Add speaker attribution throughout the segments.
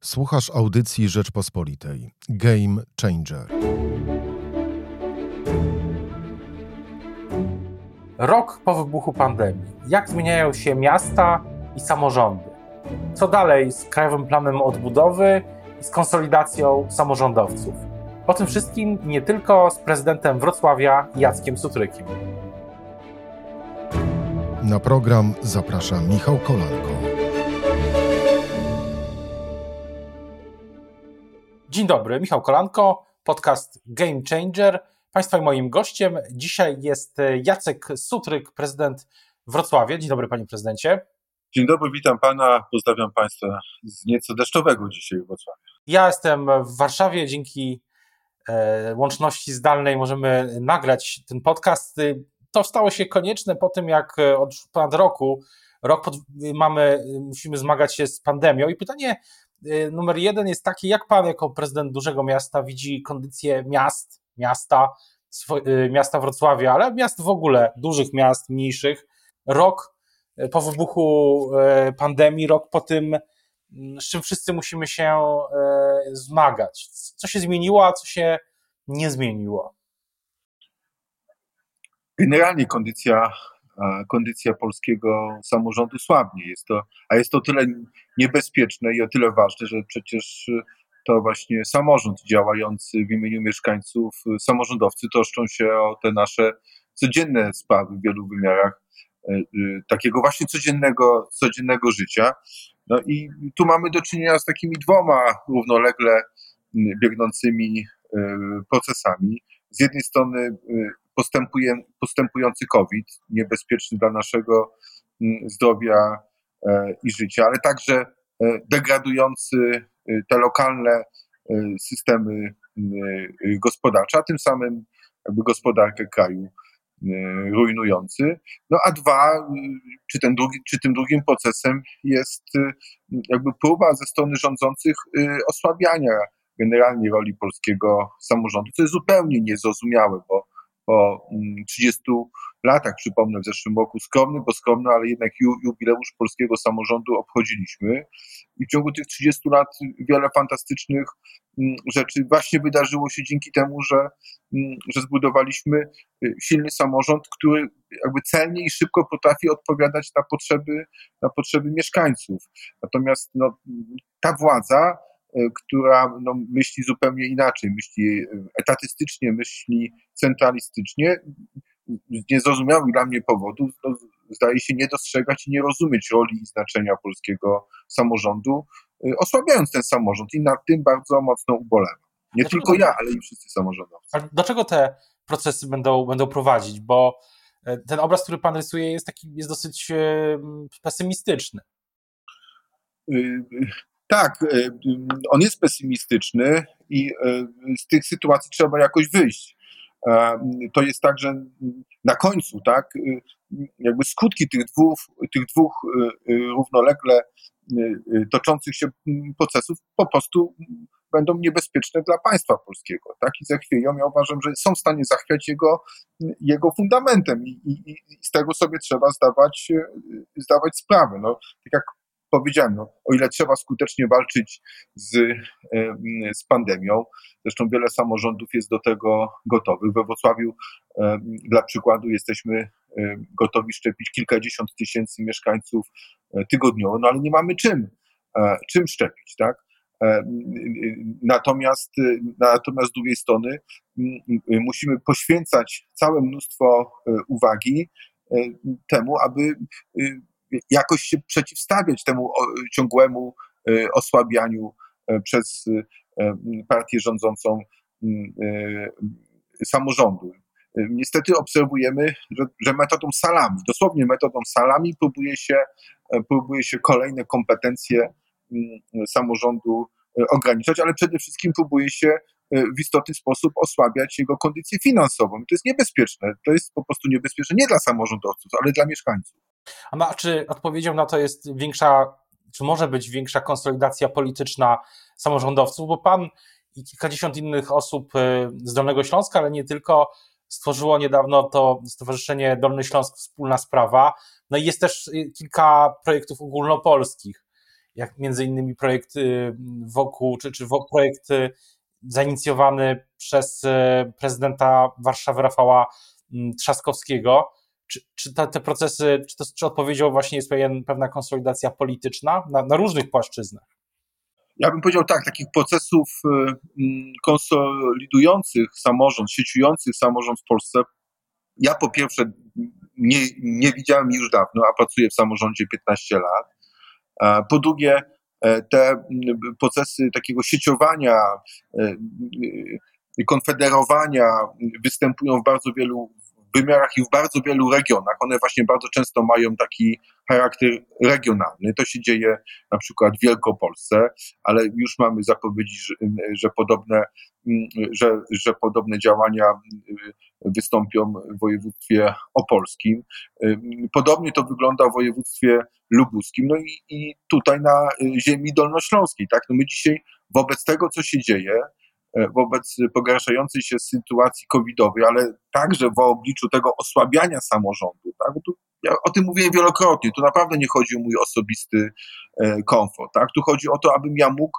Speaker 1: Słuchasz audycji Rzeczpospolitej. Game Changer.
Speaker 2: Rok po wybuchu pandemii. Jak zmieniają się miasta i samorządy? Co dalej z Krajowym Planem Odbudowy i z konsolidacją samorządowców? O tym wszystkim nie tylko z prezydentem Wrocławia Jackiem Sutrykiem.
Speaker 1: Na program zaprasza Michał Kolanko.
Speaker 2: Dzień dobry, Michał Kolanko, podcast Game Changer. Państwa i moim gościem dzisiaj jest Jacek Sutryk, prezydent Wrocławia. Dzień dobry, panie prezydencie.
Speaker 3: Dzień dobry, witam pana, pozdrawiam państwa z nieco deszczowego dzisiaj w Wrocławiu.
Speaker 2: Ja jestem w Warszawie, dzięki e, łączności zdalnej możemy nagrać ten podcast. To stało się konieczne po tym, jak od ponad roku, rok pod, mamy, musimy zmagać się z pandemią i pytanie Y, numer jeden jest taki, jak pan jako prezydent dużego miasta widzi kondycję miast, miasta, y, miasta Wrocławia, ale miast w ogóle, dużych miast, mniejszych. Rok y, po wybuchu pandemii, rok po tym, mm, z czym wszyscy musimy się zmagać. Co się zmieniło, a co się nie zmieniło?
Speaker 3: Generalnie kondycja kondycja polskiego samorządu słabnie. Jest to, a jest to tyle niebezpieczne i o tyle ważne, że przecież to właśnie samorząd działający w imieniu mieszkańców, samorządowcy troszczą się o te nasze codzienne sprawy w wielu wymiarach e, takiego właśnie codziennego, codziennego życia. No i tu mamy do czynienia z takimi dwoma równolegle biegnącymi procesami. Z jednej strony postępuje, postępujący COVID, niebezpieczny dla naszego mm, zdrowia e, i życia, ale także e, degradujący e, te lokalne systemy gospodarcze, a tym samym jakby gospodarkę kraju rujnujący. No a dwa, czy, ten drugi, czy tym drugim procesem jest jakby próba ze strony rządzących osłabiania generalnie roli polskiego samorządu, co jest zupełnie niezrozumiałe, bo po 30 mm, latach, przypomnę, w zeszłym roku skromny, bo skromny, ale jednak jubileusz polskiego samorządu obchodziliśmy. I w ciągu tych 30 lat wiele fantastycznych mm, rzeczy właśnie wydarzyło się dzięki temu, że, mm, że zbudowaliśmy y, silny samorząd, który jakby celnie i szybko potrafi odpowiadać na potrzeby, na potrzeby mieszkańców. Natomiast no, ta władza która no, myśli zupełnie inaczej, myśli e, etatystycznie, myśli centralistycznie, z niezrozumiałych dla mnie powodów no, zdaje się nie dostrzegać i nie rozumieć roli i znaczenia polskiego samorządu, e, osłabiając ten samorząd i nad tym bardzo mocno ubolewam. Nie dlaczego tylko ja, ale i wszyscy samorządowcy.
Speaker 2: A do czego te procesy będą, będą prowadzić? Bo ten obraz, który pan rysuje, jest taki, jest dosyć pesymistyczny.
Speaker 3: Tak, e, on jest pesymistyczny i e, z tych sytuacji trzeba jakoś wyjść. E, to jest tak, że na końcu, tak, jakby skutki tych dwóch, tych dwóch równolegle toczących się procesów po prostu będą niebezpieczne dla państwa polskiego, tak, i zachwieją. Ja uważam, że są w stanie zachwiać jego, jego fundamentem i, i, i z tego sobie trzeba zdawać, zdawać sprawę. No, tak jak powiedziałem, no, o ile trzeba skutecznie walczyć z, z pandemią, zresztą wiele samorządów jest do tego gotowych. We Wrocławiu dla przykładu jesteśmy gotowi szczepić kilkadziesiąt tysięcy mieszkańców e, tygodniowo, no ale nie mamy czym, e, czym szczepić, tak? E, natomiast, natomiast z drugiej strony musimy poświęcać całe mnóstwo uwagi temu, aby jakoś się przeciwstawiać temu ciągłemu e, osłabianiu e, przez e, partię rządzącą samorządu. Niestety obserwujemy, że, że, metodą salami, dosłownie metodą salami próbuje się, próbuje się kolejne kompetencje samorządu ograniczać, ale przede wszystkim próbuje się w istotny sposób osłabiać jego kondycję finansową. to jest niebezpieczne. To jest po prostu niebezpieczne nie dla samorządowców, ale dla mieszkańców.
Speaker 2: A czy odpowiedzią na to jest większa, czy może być większa konsolidacja polityczna samorządowców? Bo pan i kilkadziesiąt innych osób y, z Dolnego Śląska, ale nie tylko, stworzyło niedawno to Stowarzyszenie Dolny Śląsk Wspólna Sprawa. No i jest też y, kilka projektów ogólnopolskich. jak między innymi projekt wokół, czy, czy projekt zainicjowany przez prezydenta Warszawy Rafała Trzaskowskiego. Czy, czy te, procesy, czy, to, czy odpowiedzią właśnie jest pewien, pewna konsolidacja polityczna na, na różnych płaszczyznach?
Speaker 3: Ja bym powiedział tak, takich procesów konsolidujących samorząd, sieciujących samorząd w Polsce, ja po pierwsze nie, nie widziałem już dawno, a pracuję w samorządzie 15 lat. Po drugie, e, te procesy takiego sieciowania, e, konfederowania występują w bardzo wielu wymiarach i w bardzo wielu regionach. One właśnie bardzo często mają taki charakter regionalny. To się dzieje na przykład w Wielkopolsce, ale już mamy zapowiedzi, że, że podobne, że, że podobne działania wystąpią w województwie opolskim. Podobnie to wygląda w województwie lubuskim, no i, i tutaj na ziemi dolnośląskiej. Tak? No my dzisiaj wobec tego, co się dzieje, wobec pogarszającej się sytuacji covidowej, ale także w obliczu tego osłabiania samorządu. Tak? Tu, ja o tym mówiłem wielokrotnie. Tu naprawdę nie chodzi o mój osobisty e, komfort. Tak? Tu chodzi o to, abym ja mógł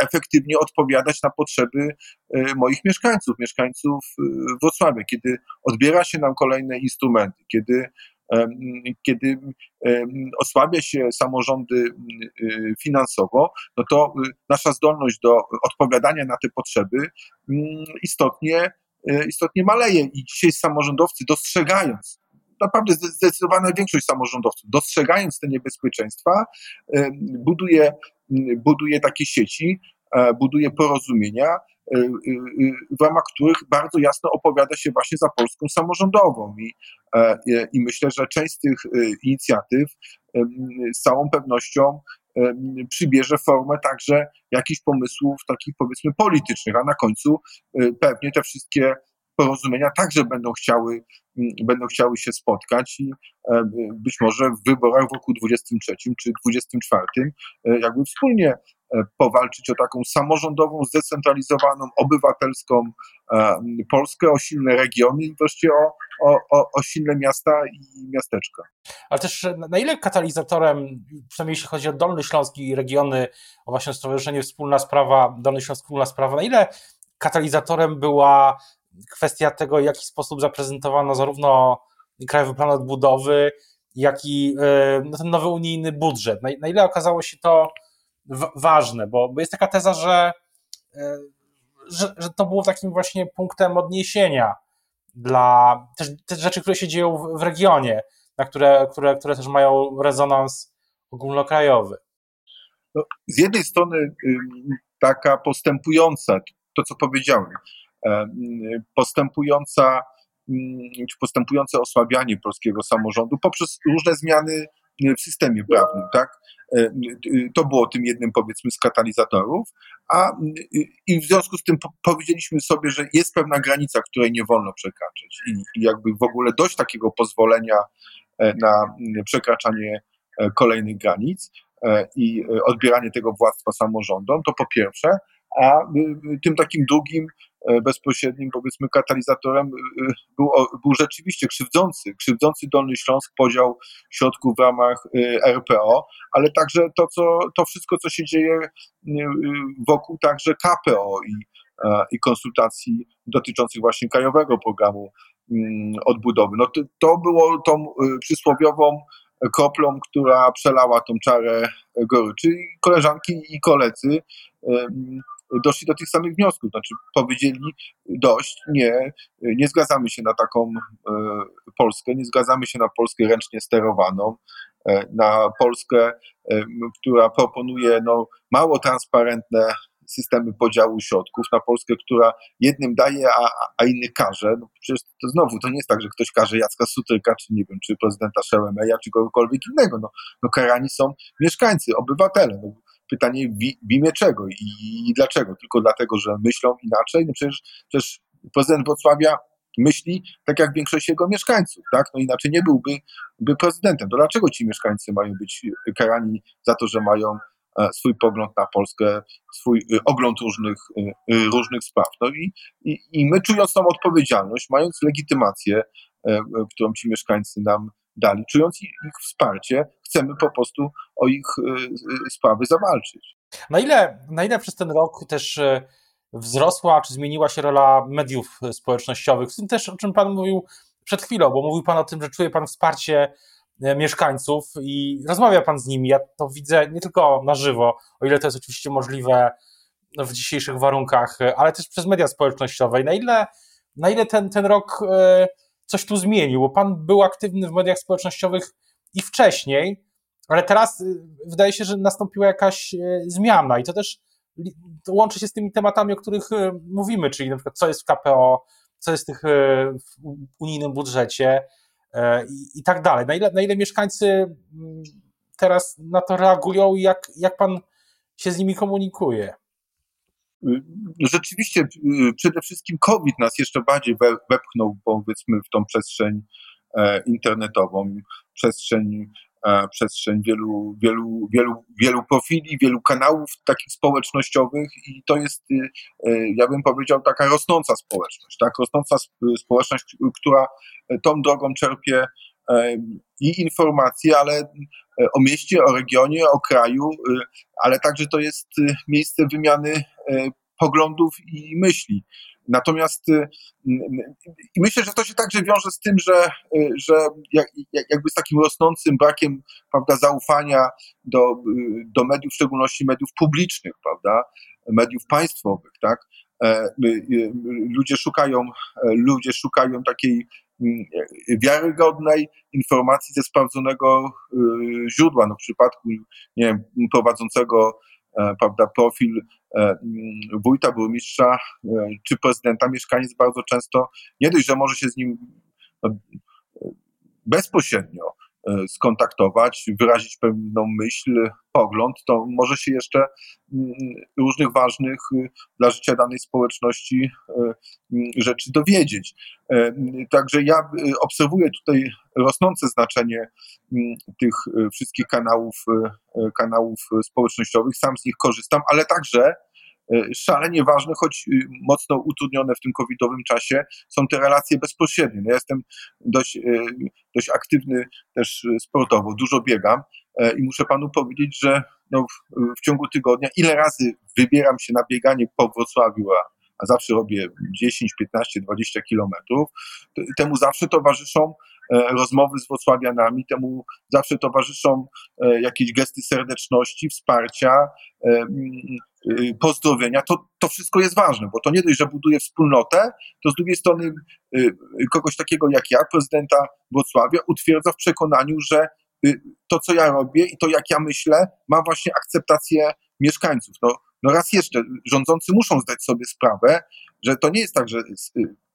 Speaker 3: efektywnie odpowiadać na potrzeby e, moich mieszkańców, mieszkańców Wrocławia, kiedy odbiera się nam kolejne instrumenty, kiedy kiedy osłabia się samorządy y, finansowo, no to y, nasza zdolność do odpowiadania na te potrzeby istotnie, y, istotnie maleje. I dzisiaj samorządowcy dostrzegając, naprawdę zdecydowana większość samorządowców, dostrzegając te niebezpieczeństwa, buduje, buduje takie sieci, e, buduje porozumienia, y, y, w ramach których bardzo jasno opowiada się właśnie za Polską samorządową. I, e, i myślę, że część z tych inicjatyw z całą pewnością przybierze formę także jakichś pomysłów takich powiedzmy politycznych, a na końcu pewnie te wszystkie porozumienia także będą chciały, będą chciały się spotkać i e, być może w wyborach w roku 23 czy 24 e, jakby wspólnie E, powalczyć o taką samorządową, zdecentralizowaną, obywatelską e, Polskę, o silne regiony i wreszcie o, o, o, silne miasta i miasteczka.
Speaker 2: Ale też na ile katalizatorem, przynajmniej jeśli chodzi o Dolny Śląsk i regiony, o właśnie Stowarzyszenie Wspólna Sprawa, Dolny Śląsk Wspólna Sprawa, na ile katalizatorem była kwestia tego, w jaki sposób zaprezentowano zarówno Krajowy Plan Odbudowy, jak i e, no, ten nowy unijny budżet. Na ile okazało się to ważne, bo, bo jest taka teza, że, e, że, że to było takim właśnie punktem odniesienia dla też, też rzeczy, które się dzieją w, w regionie, na które, które, które też mają rezonans ogólnokrajowy.
Speaker 3: No, z jednej strony taka postępująca, to co powiedziałem, e, postępująca, postępujące osłabianie polskiego samorządu poprzez różne zmiany w systemie prawnym, tak? E, to było tym jednym, powiedzmy, z katalizatorów, a i w związku z tym powiedzieliśmy sobie, że jest pewna granica, której nie wolno przekraczać i, i jakby w ogóle dość takiego pozwolenia e, na przekraczanie e, kolejnych granic i odbieranie tego władztwa samorządom, to po pierwsze, a tym takim drugim E, bezpośrednim, powiedzmy, katalizatorem e, był, był rzeczywiście krzywdzący, krzywdzący Dolny Śląsk, podział środków w ramach e, RPO, ale także to, co, to wszystko, co się dzieje wokół także KPO i, i konsultacji dotyczących właśnie krajowego programu mm, odbudowy. No to, to było tą przysłowiową kroplą, która przelała tą czarę goryczy. Koleżanki i koledzy doszli do tych samych wniosków. Znaczy powiedzieli dość, nie, nie zgadzamy się na taką e, Polskę, nie zgadzamy się na Polskę ręcznie sterowaną, e, na Polskę, e, która proponuje no, mało transparentne systemy podziału środków, na Polskę, która jednym daje, a, a innych karze. No przecież to znowu, to nie jest tak, że ktoś każe Jacka Sutryka, czy nie wiem, czy prezydenta Szełemeja, czy kogokolwiek innego. No, no karani są mieszkańcy, obywatele. No, pytanie w, imię czego i, dlaczego? Tylko dlatego, że myślą inaczej? No przecież, przecież prezydent Wrocławia myśli tak jak większość jego mieszkańców, tak? No inaczej nie byłby by prezydentem. To dlaczego ci mieszkańcy mają być karani za to, że mają e, swój pogląd na Polskę, swój e, ogląd różnych, e, różnych spraw. No i, i, i my czując tą odpowiedzialność, mając legitymację, którą ci mieszkańcy nam dali, czując ich wsparcie, chcemy po prostu o ich sprawy zawalczyć.
Speaker 2: Na ile, na ile przez ten rok też wzrosła czy zmieniła się rola mediów społecznościowych? W tym też, o czym Pan mówił przed chwilą, bo mówił Pan o tym, że czuje Pan wsparcie mieszkańców i rozmawia Pan z nimi. Ja to widzę nie tylko na żywo, o ile to jest oczywiście możliwe w dzisiejszych warunkach, ale też przez media społecznościowe. I na ile, na ile ten, ten rok coś tu zmienił? Bo Pan był aktywny w mediach społecznościowych i wcześniej, ale teraz wydaje się, że nastąpiła jakaś zmiana i to też łączy się z tymi tematami, o których mówimy, czyli na przykład co jest w KPO, co jest w, tych, w unijnym budżecie e, i, i tak dalej. Na ile, na ile mieszkańcy mm, teraz na to reagują i jak, jak pan się z nimi komunikuje?
Speaker 3: Rzeczywiście, przede wszystkim COVID nas jeszcze bardziej wepchnął, powiedzmy, w tą przestrzeń internetową, przestrzeń E, przestrzeń wielu, wielu, wielu, wielu profili, wielu kanałów takich społecznościowych i to jest, y, ja bym powiedział, taka rosnąca społeczność, tak? Rosnąca społeczność, która tą drogą czerpie e, i informacje, ale e, o mieście, o regionie, o kraju, ale także to jest miejsce wymiany poglądów i myśli. Natomiast y, i myślę, że to się także wiąże z tym, że, y, że jakby z takim rosnącym brakiem prawda, zaufania do, y, do mediów, w szczególności mediów publicznych, prawda, mediów państwowych, tak? E, ludzie szukają, e, ludzie szukają takiej mm, wiarygodnej informacji ze sprawdzonego źródła. No w przypadku nie wiem, prowadzącego e, prawda, profil E, mm, wójta, burmistrza e, czy prezydenta, mieszkaniec bardzo często nie dość, że może się z nim no, bezpośrednio e, skontaktować, wyrazić pewną myśl, pogląd, to może się jeszcze mm, różnych ważnych dla życia danej społeczności mm, rzeczy dowiedzieć. Także ja obserwuję tutaj rosnące znaczenie tych wszystkich kanałów, kanałów społecznościowych, sam z nich korzystam, ale także E, szalenie ważne, choć y, mocno utrudnione w tym covidowym czasie, są te relacje bezpośrednie. No ja jestem dość, e, dość aktywny też sportowo, dużo biegam e, i muszę panu powiedzieć, że no w, w ciągu tygodnia ile razy wybieram się na bieganie po Wrocławiu, a zawsze robię 10, 15, 20 kilometrów, temu zawsze towarzyszą rozmowy z Wrocławianami, temu zawsze towarzyszą jakieś gesty serdeczności, wsparcia, pozdrowienia, to, to wszystko jest ważne, bo to nie dość, że buduje wspólnotę, to z drugiej strony y, y, kogoś takiego jak ja, prezydenta Wrocławia, utwierdza w przekonaniu, że to, co ja robię i to, jak ja myślę, ma właśnie akceptację mieszkańców. No, no raz jeszcze, rządzący muszą zdać sobie sprawę, że to nie jest tak, że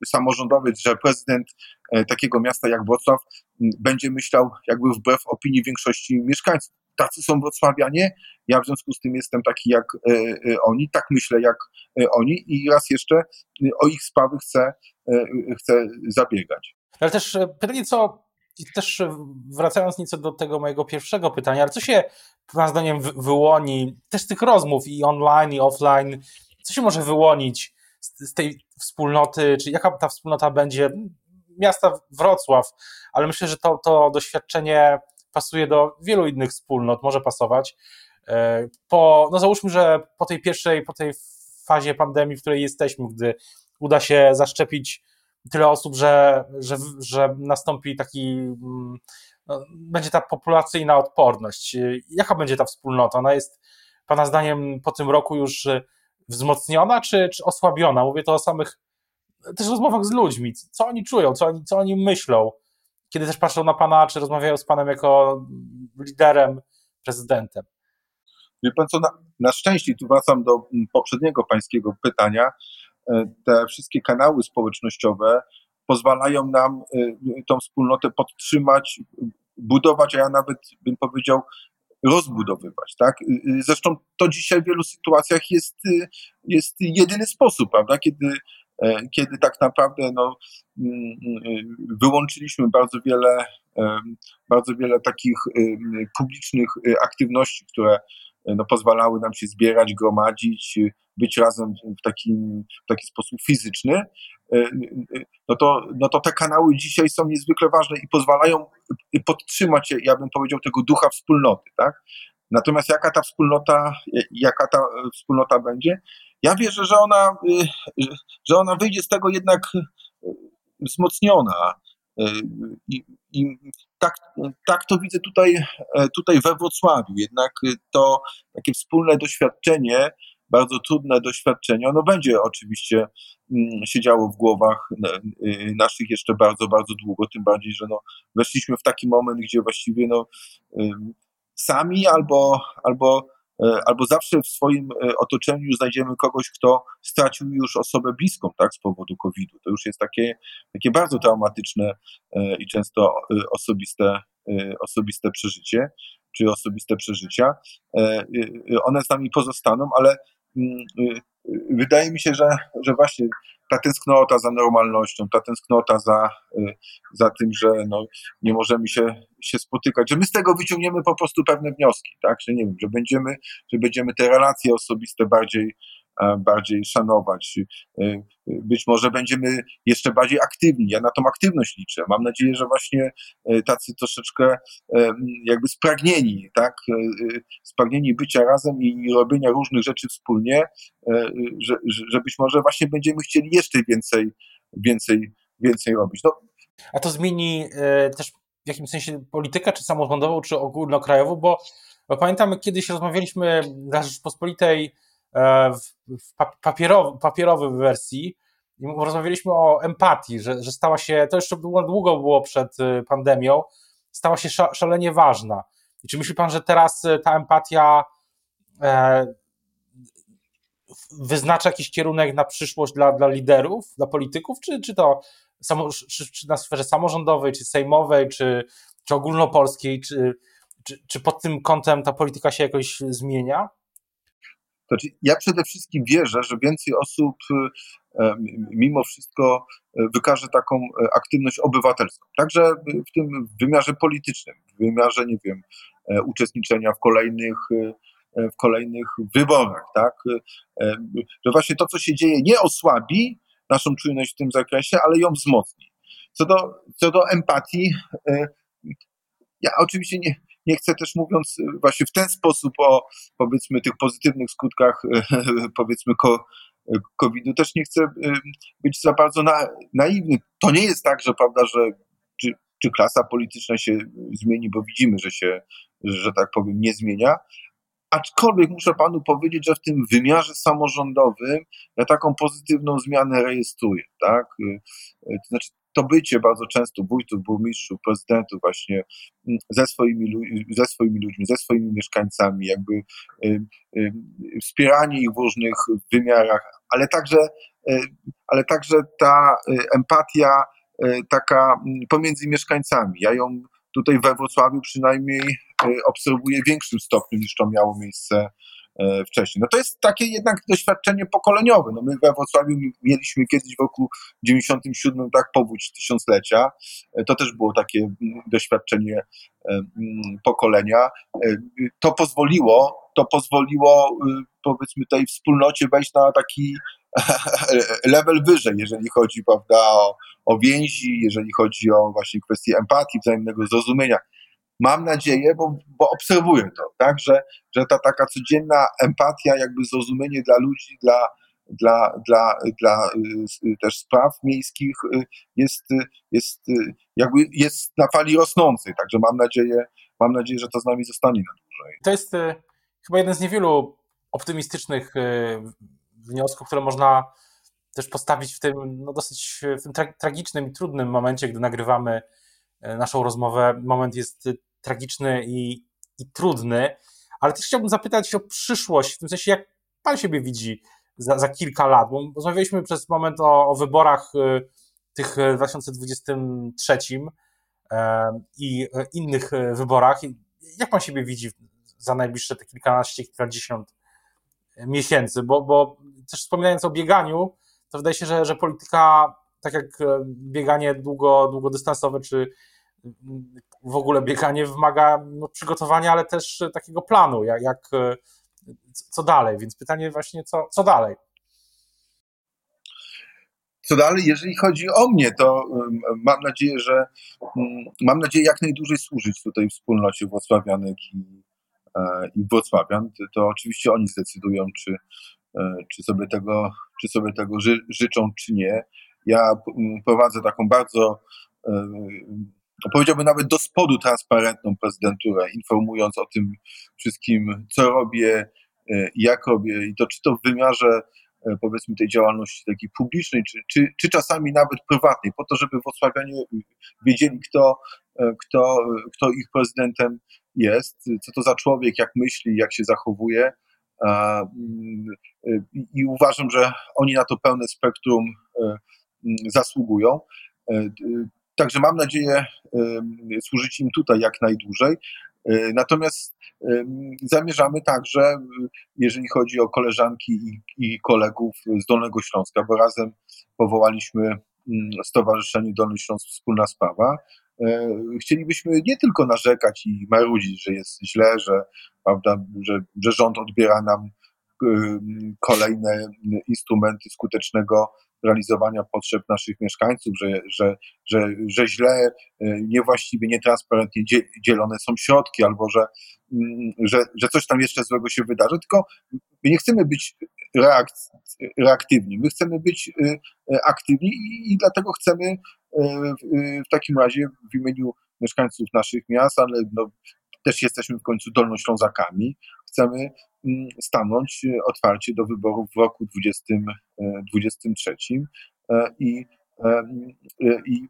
Speaker 3: samorządowiec, że prezydent e, takiego miasta jak Wrocław będzie myślał jakby wbrew opinii większości mieszkańców tacy są wrocławianie, ja w związku z tym jestem taki jak e, e, oni, tak myślę jak e, oni i raz jeszcze o ich sprawy chcę, chcę zabiegać.
Speaker 2: Ale też pytanie, co też wracając nieco do tego mojego pierwszego pytania, ale co się Pana zdaniem wyłoni też z tych rozmów i online, i offline, co się może wyłonić z, tej wspólnoty, czy jaka ta wspólnota będzie? Miasta Wrocław, ale myślę, że to, to doświadczenie pasuje do wielu innych wspólnot, może pasować. E, po, no załóżmy, że po tej pierwszej, po tej fazie pandemii, w której jesteśmy, gdy uda się zaszczepić tyle osób, że, że, że nastąpi taki, mm, no, będzie ta populacyjna odporność. Jaka będzie ta wspólnota? Ona jest Pana zdaniem po tym roku już wzmocniona czy, czy osłabiona? Mówię to o samych też rozmowach z ludźmi. Co oni czują, co oni, co oni myślą? Kiedy też patrzą na pana, czy rozmawiają z panem jako liderem, prezydentem?
Speaker 3: Wie pan co, na, na szczęście, tu wracam do poprzedniego pańskiego pytania, e, te wszystkie kanały społecznościowe pozwalają nam e, tą wspólnotę podtrzymać, budować, a ja nawet bym powiedział, rozbudowywać. Tak? Zresztą to dzisiaj w wielu sytuacjach jest, jest jedyny sposób, prawda? kiedy E, kiedy tak naprawdę no, mm, mm, wyłączyliśmy bardzo wiele, bardzo wiele takich publicznych e, aktywności, które no, pozwalały nam się zbierać, gromadzić, być razem w, takim, w taki sposób fizyczny, no to, no to te kanały dzisiaj są niezwykle ważne i pozwalają podtrzymać, ja bym powiedział, tego ducha wspólnoty, tak? Natomiast jaka ta wspólnota, jaka ta wspólnota będzie? Ja wierzę, że ona, że ona wyjdzie z tego jednak wzmocniona. I, i tak, tak to widzę tutaj, tutaj we Wrocławiu. Jednak to takie wspólne doświadczenie, bardzo trudne doświadczenie, ono będzie oczywiście siedziało w głowach naszych jeszcze bardzo, bardzo długo, tym bardziej, że no, weszliśmy w taki moment, gdzie właściwie no, sami albo, albo, e, albo zawsze w swoim e, otoczeniu znajdziemy kogoś, kto stracił już osobę bliską tak, z powodu COVID-u. To już jest takie, takie bardzo traumatyczne e, i często osobiste, osobiste przeżycie, czy osobiste przeżycia. One z nami pozostaną, ale wydaje mi się, że, że właśnie ta tęsknota za normalnością, ta tęsknota za, y, za tym, że no, nie możemy się, się spotykać, że my z tego wyciągniemy po prostu pewne wnioski, tak? Że nie wiem, że będziemy, że będziemy te relacje osobiste bardziej bardziej szanować. Y, y, być może będziemy jeszcze bardziej aktywni. Ja na tą aktywność liczę. Mam nadzieję, że właśnie y, tacy troszeczkę jakby spragnieni, tak? Spragnieni bycia razem i robienia różnych rzeczy wspólnie, że, że być może właśnie będziemy chcieli jeszcze więcej, więcej, więcej robić. No.
Speaker 2: A to zmieni też w jakimś sensie politykę, czy samorządową, czy ogólnokrajową, bo, bo pamiętam, kiedyś rozmawialiśmy dla Rzeczpospolitej E, w papierowy, papierowej wersji i rozmawialiśmy o empatii, że, że stała się, to jeszcze było, długo było przed y, pandemią, stała się szalenie ważna. I czy myśli Pan, że teraz y, ta empatia e, wyznacza jakiś kierunek na przyszłość dla, dla liderów, dla polityków, czy, czy to samo, czy, czy na sferze samorządowej, czy sejmowej, czy, czy ogólnopolskiej, czy, czy, czy pod tym kątem ta polityka się jakoś zmienia?
Speaker 3: Znaczy, ja przede wszystkim wierzę, że więcej osób e, mimo wszystko e, wykaże taką e, aktywność obywatelską. Także w tym wymiarze politycznym, w wymiarze, nie wiem, uczestniczenia w kolejnych, w kolejnych wyborach, tak? Że właśnie to, co się dzieje, nie osłabi naszą czujność w tym zakresie, ale ją wzmocni. Co do, co do empatii, ja oczywiście nie, nie chcę też mówiąc y, właśnie w ten sposób o powiedzmy tych pozytywnych skutkach powiedzmy COVID-u, też nie chcę y, być za bardzo na, naiwny. To nie jest tak, że prawda, że czy, czy klasa polityczna się zmieni, bo widzimy, że się, że tak powiem, nie zmienia, Aczkolwiek muszę panu powiedzieć, że w tym wymiarze samorządowym ja taką pozytywną zmianę rejestruję, tak? Y, to znaczy to bycie bardzo często wójtów, burmistrzów, prezydentów właśnie mm, ze swoimi, ze swoimi ludźmi, ze swoimi mieszkańcami, jakby y, y, wspieranie ich w różnych wymiarach, ale także, y, ale także ta empatia taka mm, pomiędzy mieszkańcami. Ja ją tutaj we Wrocławiu przynajmniej obserwuję w większym stopniu niż to miało miejsce wcześniej. No to jest takie jednak doświadczenie pokoleniowe. No my we Wrocławiu mieliśmy kiedyś w roku 97 tak powódź tysiąclecia. E, to też było takie mm, doświadczenie e, mm, pokolenia. To pozwoliło, to pozwoliło powiedzmy tej wspólnocie wejść na taki level wyżej, jeżeli chodzi prawda, o, o więzi, jeżeli chodzi o właśnie kwestie empatii, wzajemnego zrozumienia mam nadzieję, bo, bo obserwuję to, tak, że, że ta taka codzienna empatia, jakby zrozumienie dla ludzi, dla, dla, dla, dla y, też spraw miejskich y, jest, jest, jakby jest na fali rosnącej, także mam nadzieję, mam nadzieję, że to z nami zostanie na dłużej.
Speaker 2: To jest y, chyba jeden z niewielu optymistycznych wniosków, które można też postawić w tym no dosyć w tym tragicznym i trudnym momencie, gdy nagrywamy naszą rozmowę. Moment jest tragiczny i, i trudny, ale też chciałbym zapytać o przyszłość, w tym sensie jak pan siebie widzi za, za kilka lat, bo rozmawialiśmy przez moment o, o wyborach y, tych w 2023 y, i y, innych wyborach. Jak pan siebie widzi za najbliższe te kilkanaście, kilkadziesiąt miesięcy? Bo, bo też wspominając o bieganiu, to wydaje się, że, że polityka, tak jak bieganie długo, długodystansowe czy w ogóle bieganie wymaga no, przygotowania, ale też takiego planu, jak, jak co dalej. Więc pytanie właśnie, co, co dalej?
Speaker 3: Co dalej, jeżeli chodzi o mnie, to mam nadzieję, że mam nadzieję jak najdłużej służyć tutaj wspólnocie Włocławianek i, e, i Włocławian. To oczywiście oni zdecydują, czy, e, czy, sobie, tego, czy sobie tego ży, życzą, czy nie. Ja prowadzę taką bardzo, e, powiedziałbym nawet do spodu transparentną prezydenturę, informując o tym wszystkim, co robię, jak robię i to czy to w wymiarze E, powiedzmy tej działalności takiej publicznej, czy, czy, czy czasami nawet prywatnej, po to, żeby włocławianie wiedzieli, kto, e, kto, kto ich prezydentem jest, co to za człowiek, jak myśli, jak się zachowuje. Mm, I uważam, że oni na to pełne spektrum e, mm, zasługują. Także mam nadzieję służyć im tutaj jak najdłużej. E, natomiast zamierzamy także, jeżeli chodzi o koleżanki i, i kolegów z Dolnego Śląska, bo razem powołaliśmy mm, Stowarzyszenie Dolny Śląsk Wspólna Sprawa. E, chcielibyśmy nie tylko narzekać i marudzić, że jest źle, że, prawda, że, że rząd odbiera nam kolejne instrumenty skutecznego realizowania potrzeb naszych mieszkańców, że, że, że, że źle, e, niewłaściwie, nietransparentnie dzielone są środki, albo że, mm, że, że coś tam jeszcze złego się wydarzy, tylko my nie chcemy być reaktywni, my chcemy być e, e, aktywni i, dlatego chcemy w takim razie w imieniu mieszkańców naszych miast, ale no, też jesteśmy w końcu dolnoślązakami, chcemy mm, stanąć e, otwarcie do wyborów w roku 2023 e, e, i, i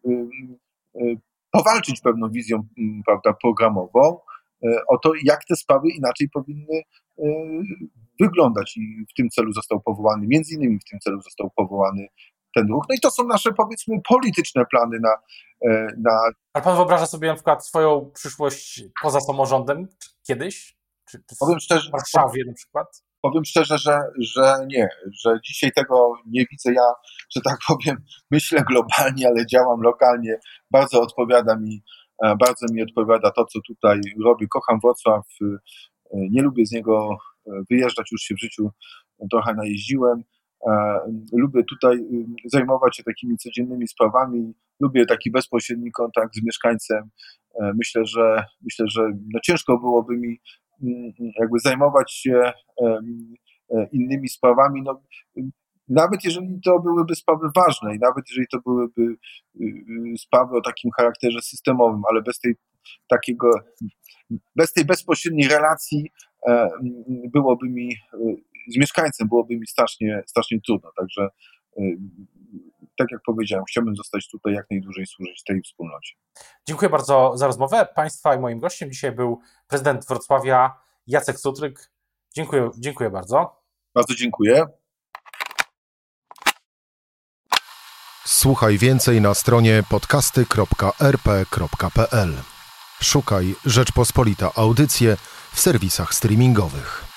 Speaker 3: powalczyć pewną wizją prawda, programową o to, jak te sprawy inaczej powinny wyglądać. I w tym celu został powołany, między innymi w tym celu został powołany ten ruch. No i to są nasze, powiedzmy, polityczne plany na. na...
Speaker 2: Ale pan wyobraża sobie na przykład swoją przyszłość poza samorządem kiedyś? Czy, czy powiem szczerze, w Warszawie na przykład?
Speaker 3: Powiem szczerze, że, że nie, że dzisiaj tego nie widzę. Ja, że tak powiem, myślę globalnie, ale działam lokalnie. Bardzo odpowiada mi, e, bardzo mi odpowiada to, co tutaj robię. Kocham Wrocław, e, nie lubię z niego e, wyjeżdżać, już się w życiu trochę najeździłem. Lubię tutaj zajmować się takimi codziennymi sprawami. Lubię taki bezpośredni kontakt z mieszkańcem. Myślę, że myślę, że no ciężko byłoby mi jakby zajmować się e, innymi sprawami, no, nawet jeżeli to byłyby sprawy ważne i nawet jeżeli to byłyby y, y, sprawy o takim charakterze systemowym, ale bez tej takiego, bez tej bezpośredniej relacji e, byłoby mi, y, z mieszkańcem byłoby mi strasznie, strasznie trudno. Także tak jak powiedziałem, chciałbym zostać tutaj jak najdłużej służyć tej wspólnocie.
Speaker 2: Dziękuję bardzo za rozmowę. Państwa i moim gościem dzisiaj był prezydent Wrocławia Jacek Sutryk. Dziękuję, dziękuję bardzo.
Speaker 3: Bardzo dziękuję.
Speaker 1: Słuchaj więcej na stronie podcasty.rp.pl. Szukaj Rzeczpospolita Audycje w serwisach streamingowych.